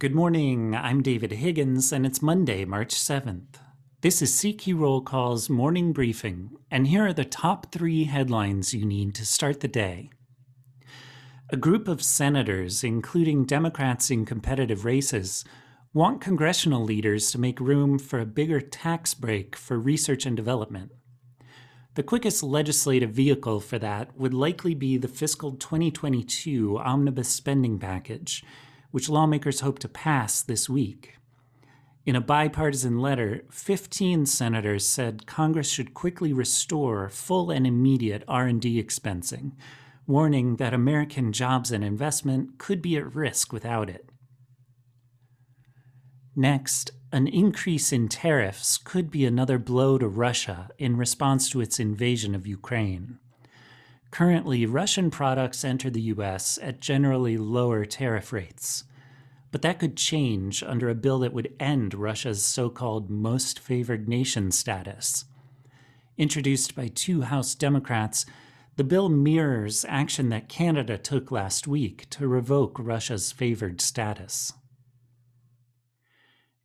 Good morning. I'm David Higgins, and it's Monday, March 7th. This is CQ Roll Call's morning briefing, and here are the top three headlines you need to start the day. A group of senators, including Democrats in competitive races, want congressional leaders to make room for a bigger tax break for research and development. The quickest legislative vehicle for that would likely be the fiscal 2022 omnibus spending package, which lawmakers hope to pass this week. In a bipartisan letter, 15 senators said Congress should quickly restore full and immediate R&D expensing, warning that American jobs and investment could be at risk without it. Next, an increase in tariffs could be another blow to Russia in response to its invasion of Ukraine. Currently, Russian products enter the US at generally lower tariff rates. But that could change under a bill that would end Russia's so called most favored nation status. Introduced by two House Democrats, the bill mirrors action that Canada took last week to revoke Russia's favored status.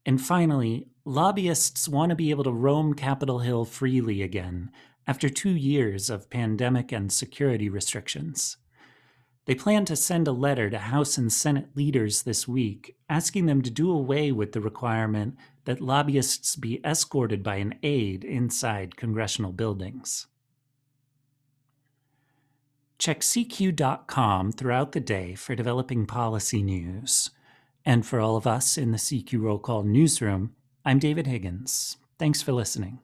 And finally, lobbyists want to be able to roam Capitol Hill freely again after two years of pandemic and security restrictions. They plan to send a letter to House and Senate leaders this week asking them to do away with the requirement that lobbyists be escorted by an aide inside congressional buildings. Check CQ.com throughout the day for developing policy news. And for all of us in the CQ Roll Call newsroom, I'm David Higgins. Thanks for listening.